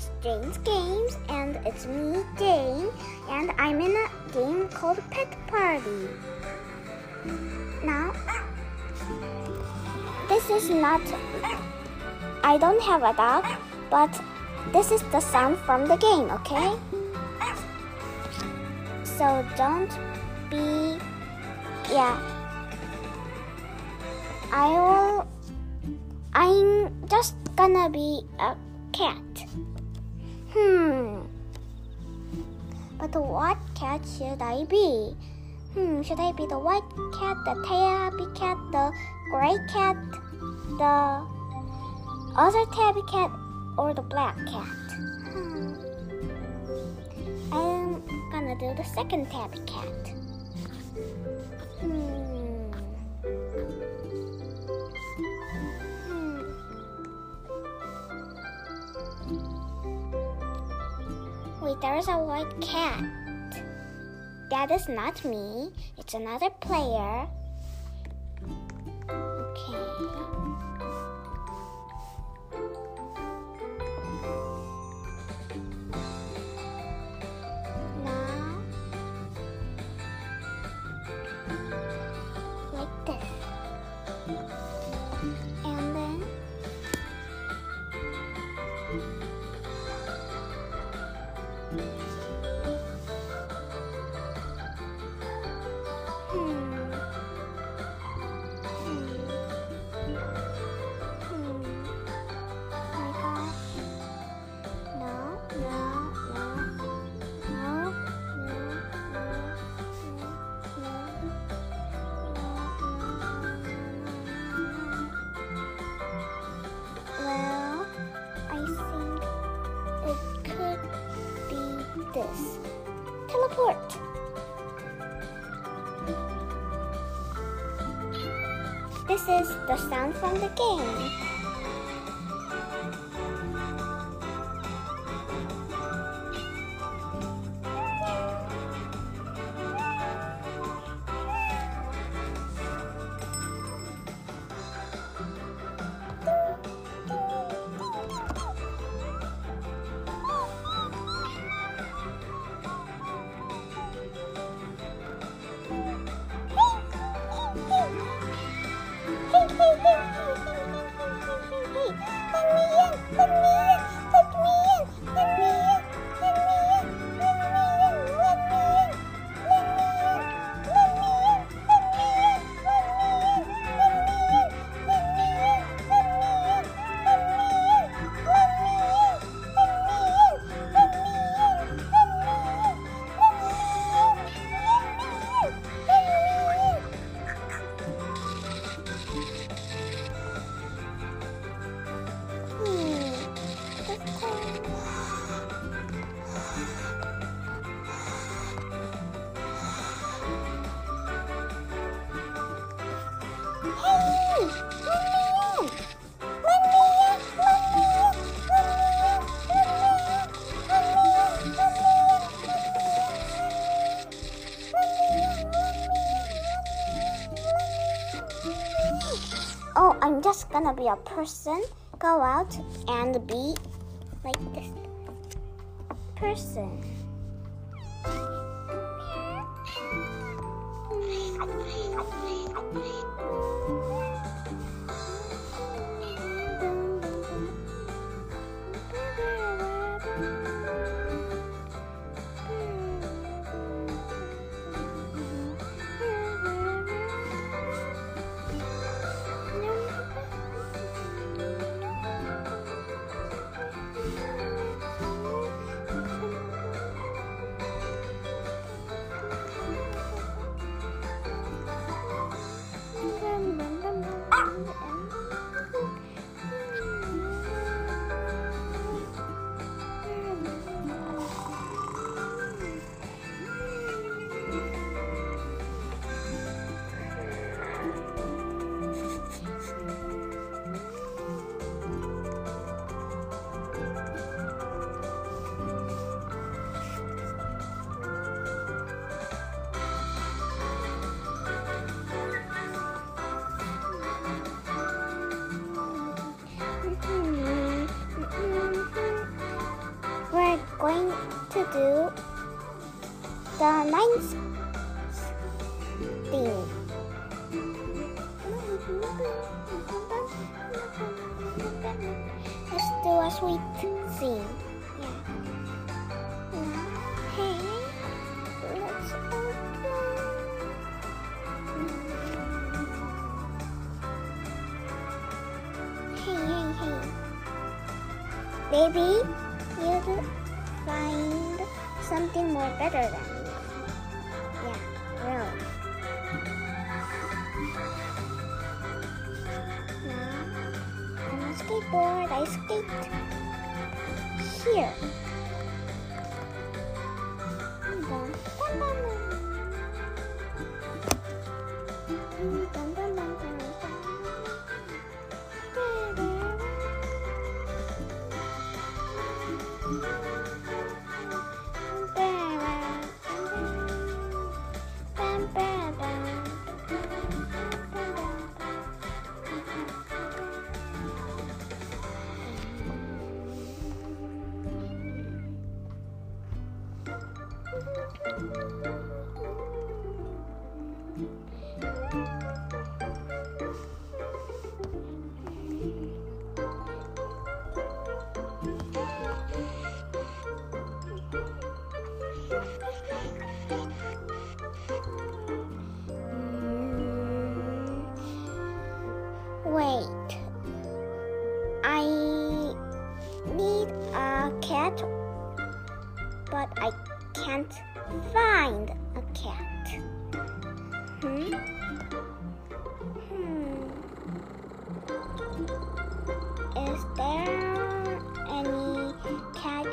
it's Jane's Games, and it's me, Jane, and I'm in a game called Pet Party. Now, this is not. I don't have a dog, but this is the sound from the game, okay? So don't be. Yeah. I will. I'm just gonna be a cat. Hmm. But what cat should I be? Hmm, should I be the white cat, the tabby cat, the gray cat, the other tabby cat, or the black cat? Hmm. I'm gonna do the second tabby cat. Wait, there is a white cat. That is not me. It's another player. From the game. Gonna be a person, go out and be like this person. Do the ninth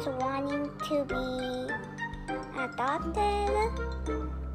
wanting to be adopted?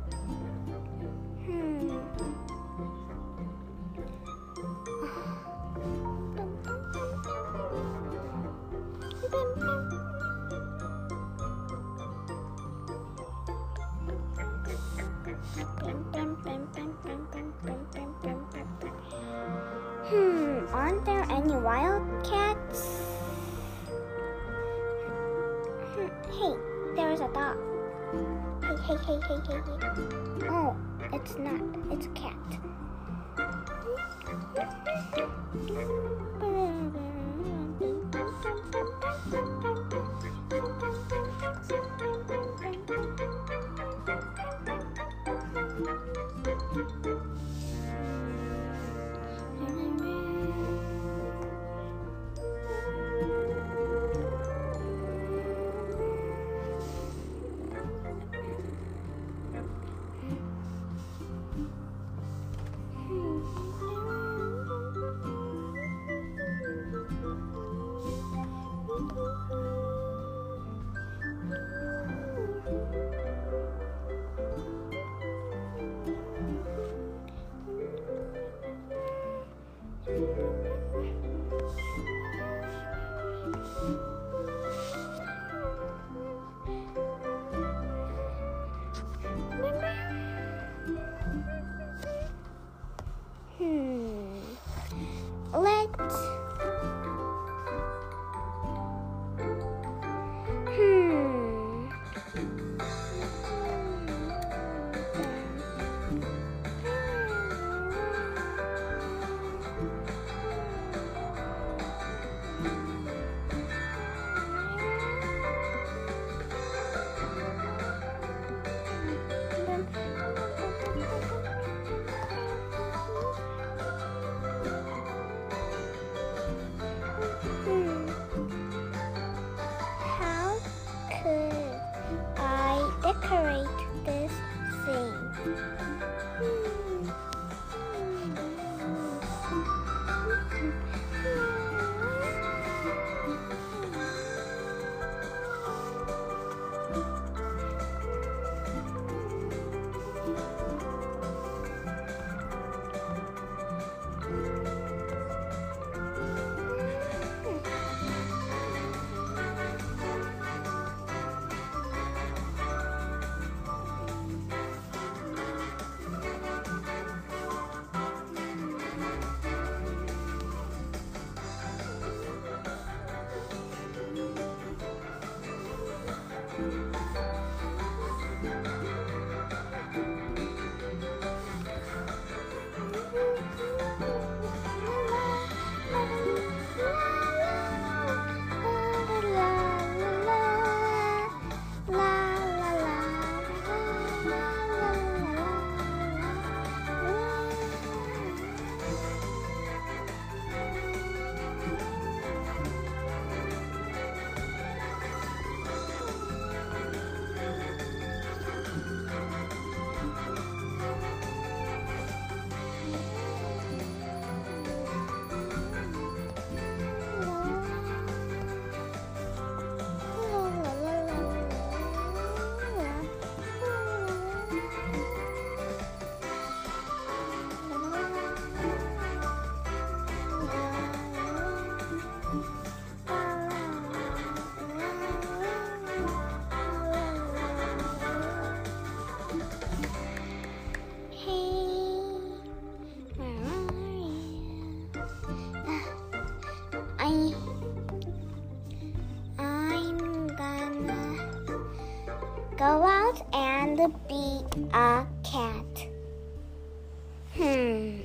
Hmm.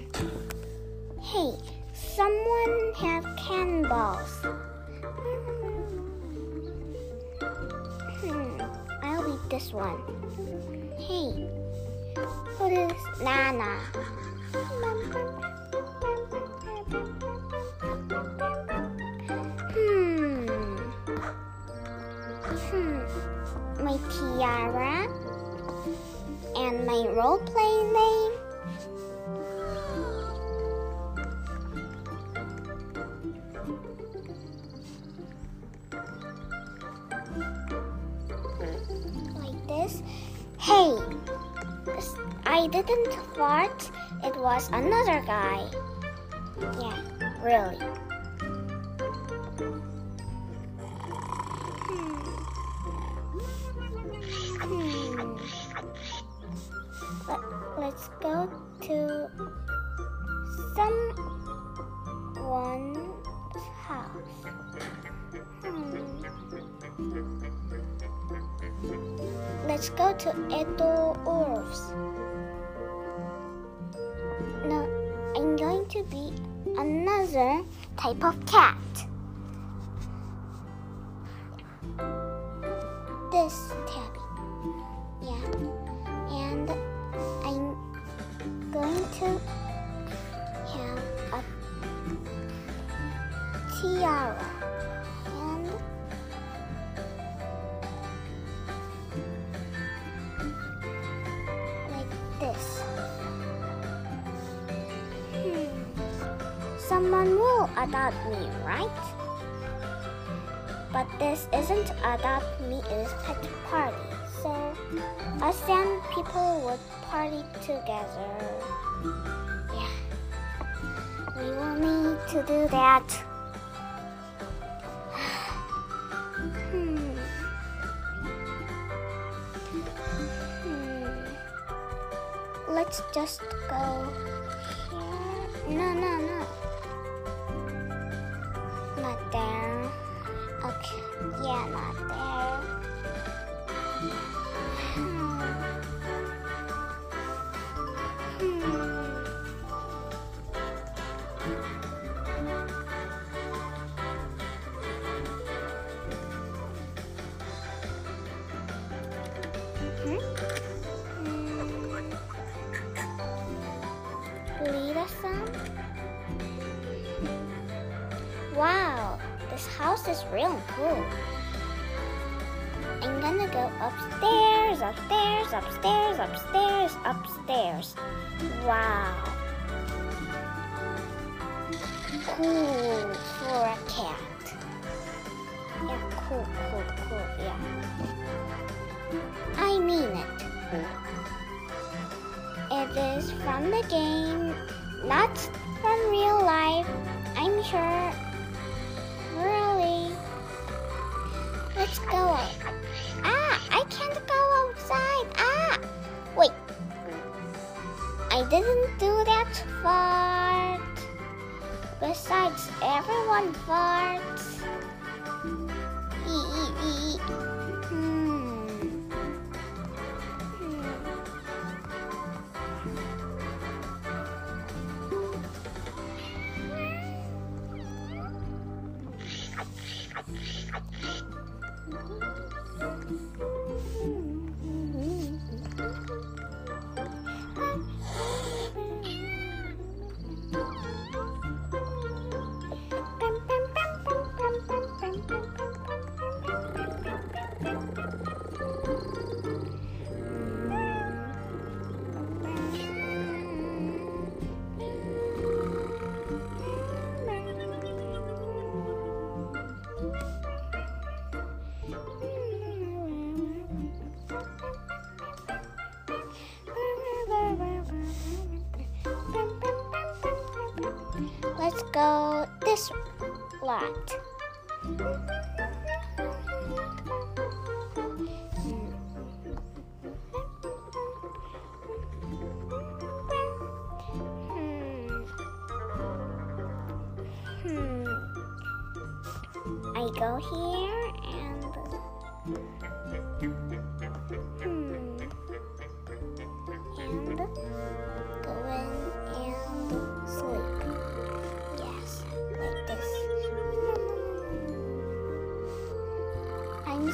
Hey, someone have cannonballs. Hmm. I'll eat this one. Hey, what is Nana? Hmm. Hmm. My tiara my role play name. Like this. Hey, I didn't fart. It was another guy. Yeah, really. Adopt me, right? But this isn't adopt me, it is pet party. So us young people would party together. Yeah. We will need to do that. Hmm? Lead us some? Wow, this house is real cool. I'm gonna go upstairs, upstairs, upstairs, upstairs, upstairs. Wow. Cool for a cat. From the game, not from real life. I'm sure. Really. Let's go. Ah, I can't go outside. Ah, wait. I didn't do that fart. Besides, everyone farts. Let's lot. Hmm. Hmm. I go here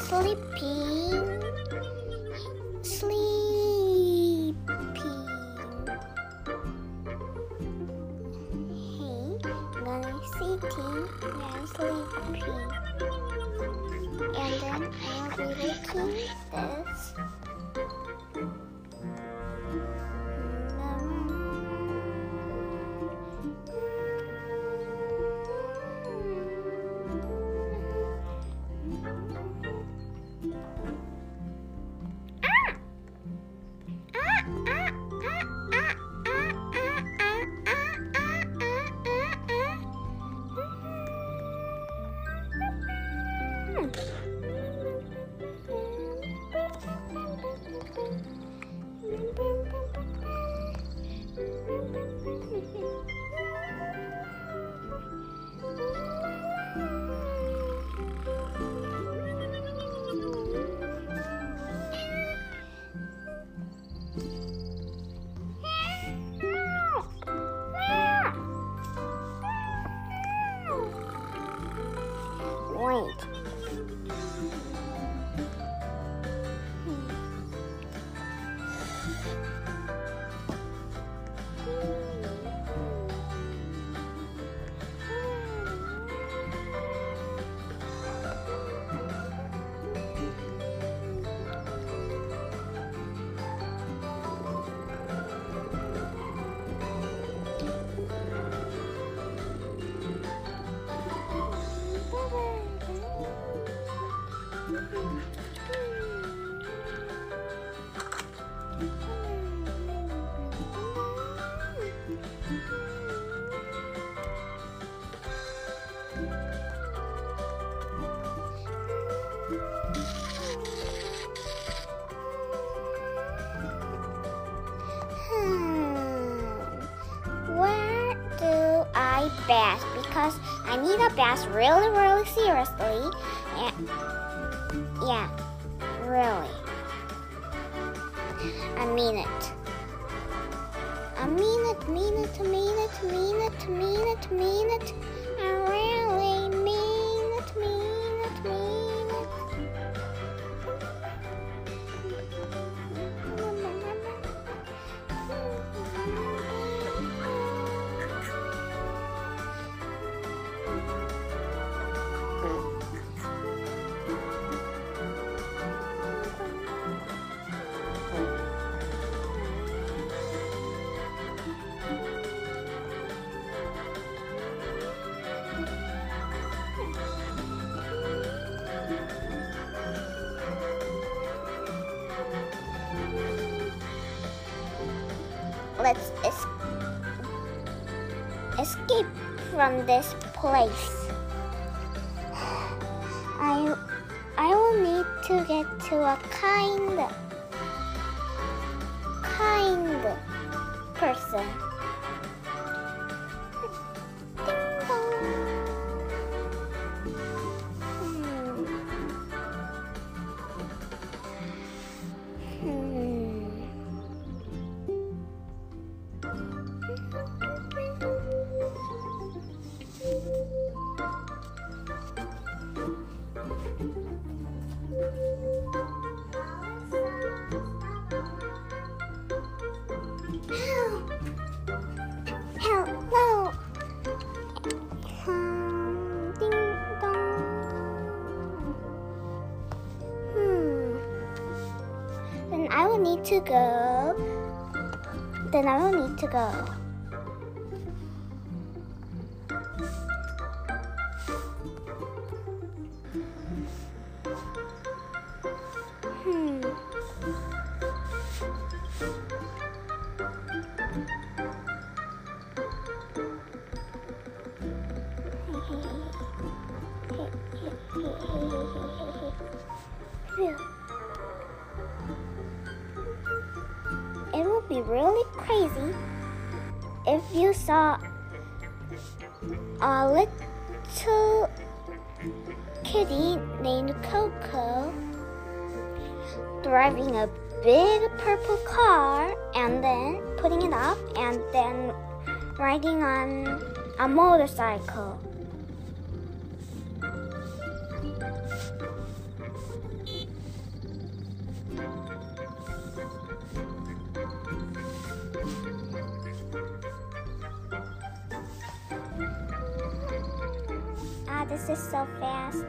sleeping. Because I need a bath really, really seriously. And yeah, really. I mean it. I mean it, mean it, mean it, mean it, mean it, mean it. I really to go. Then I don't need to go. If you saw a little kitty named Coco driving a big purple car and then putting it up and then riding on a motorcycle. this so fast.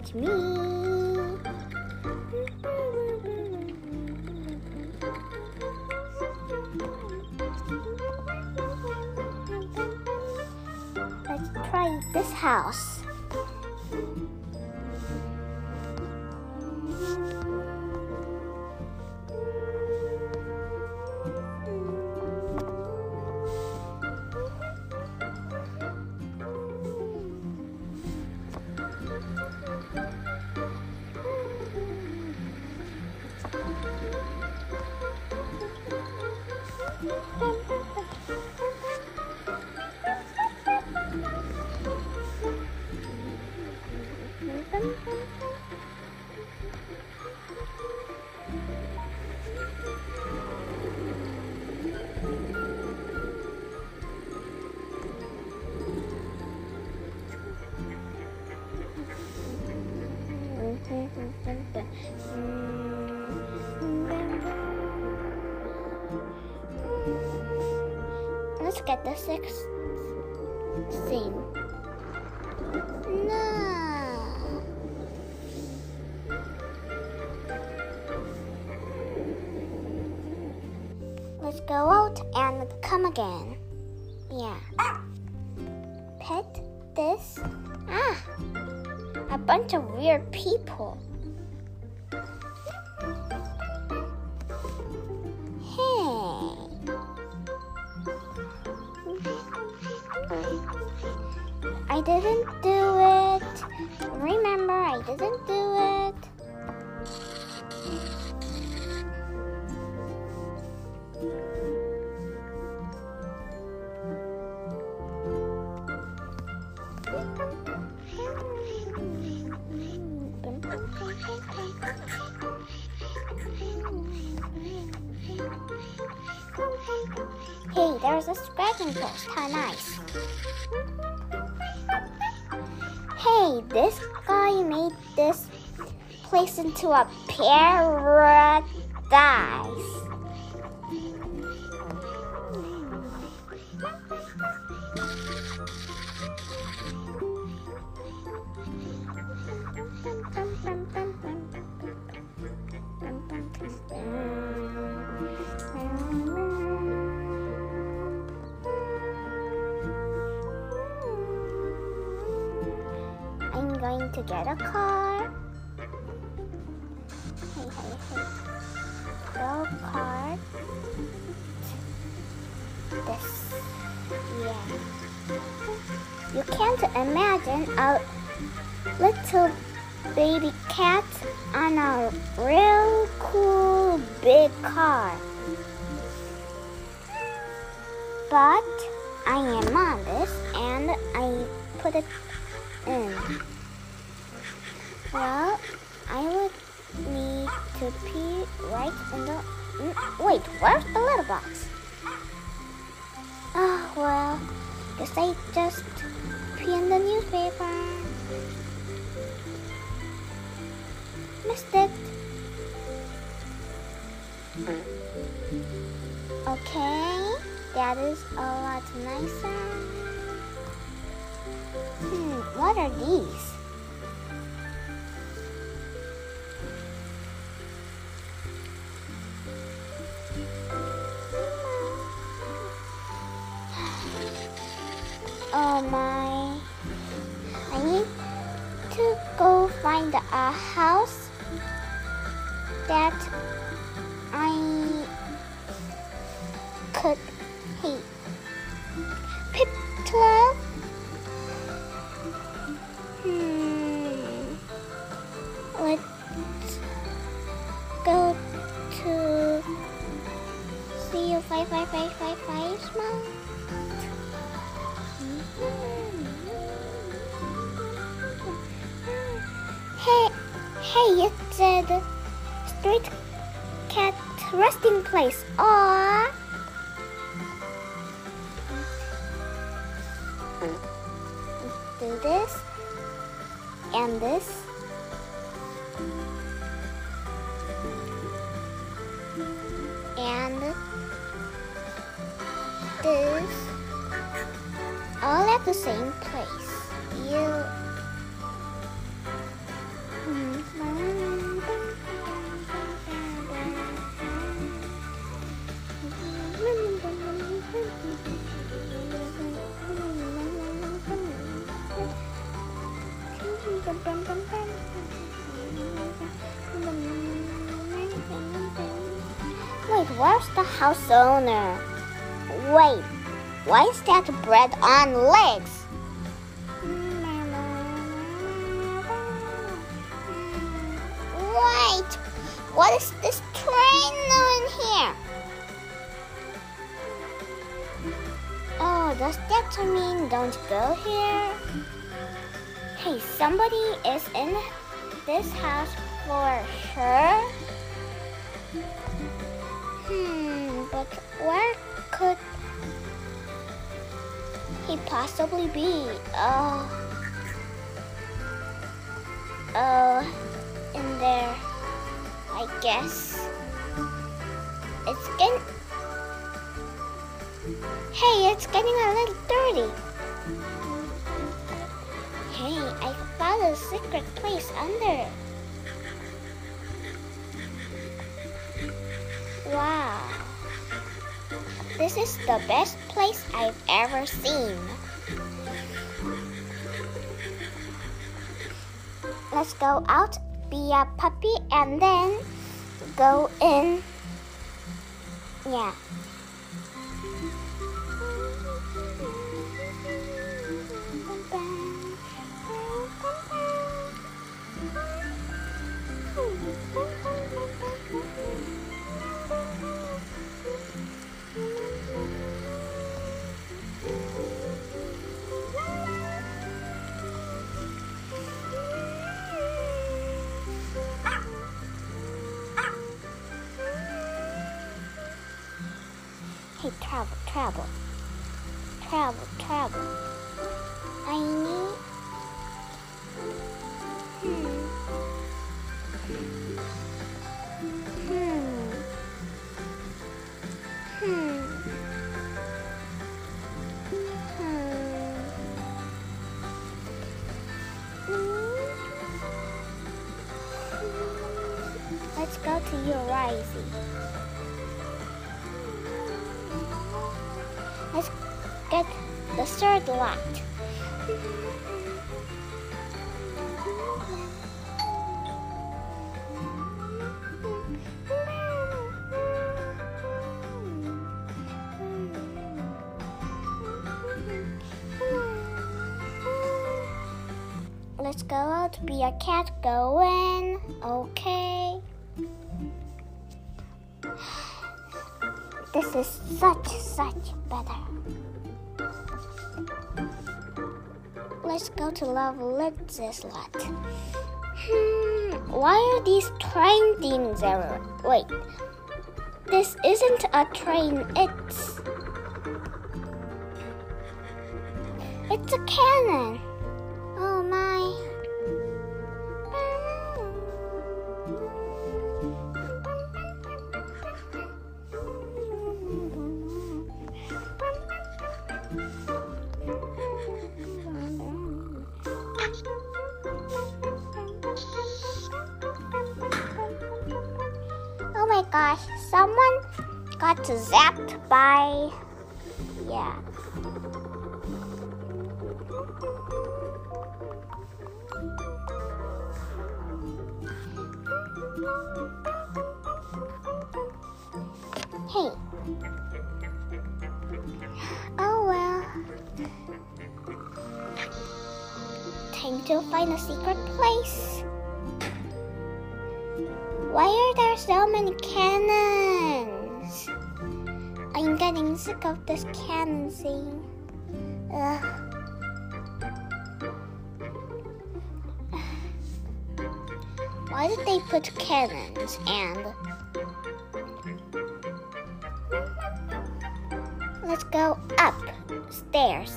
That's me. Let's try this house. Get the sixth Hey, there's a scratching post. How nice. Hey, this guy made this place into a paradise. But I am on this and I put it in. Well, I would need to pee right in the. Wait, where's the little box? Oh, well, guess I just pee in the newspaper. Missed it. Okay, that is a lot nicer. Hmm, what are these? See you 55555 smile. Hey, hey, it's uh, the street cat resting place. Aww. Do this and this. At the same place. You. Wait, where's the house owner? Wait, why is that bread on legs? Wait, what is this train doing here? Oh, does that mean don't go here? Hey, somebody is in this house for sure. Hmm, but where could he possibly be? Oh, oh, in there, I guess. It's getting. Hey, it's getting a little dirty. Hey, I found a secret place under. it. Wow. This is the best place I've ever seen. Let's go out, be a puppy, and then go in. Yeah. Travel, travel. Travel, Let's go out be a cat going. Okay. This is such, such better. Let's go to Love Litz's lot. Hmm, why are these train things everywhere? Wait, this isn't a train, it's. Hey. Oh well. Time to find a secret place. Why are there so many cannons? I'm getting sick of this cannon scene. Ugh. Did they put cannons and Let's go upstairs.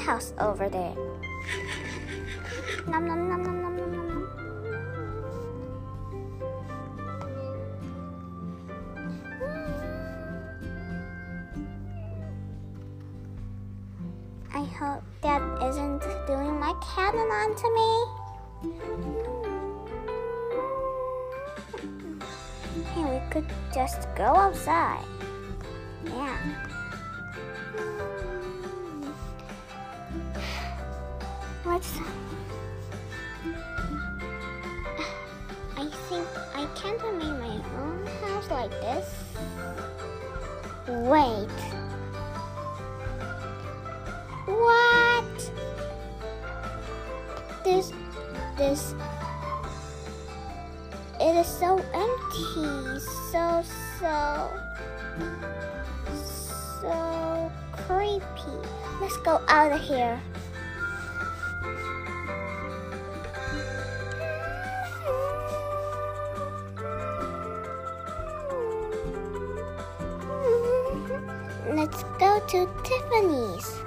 House over there. Nom nom nom nom nom nom nom. I hope that isn't doing my cannon onto me. Hey, we could just go outside. Yeah. I think I can't make my own house like this. Wait. What? This. This. It is so empty. So, so. So creepy. Let's go out of here. Let's go to Tiffany's.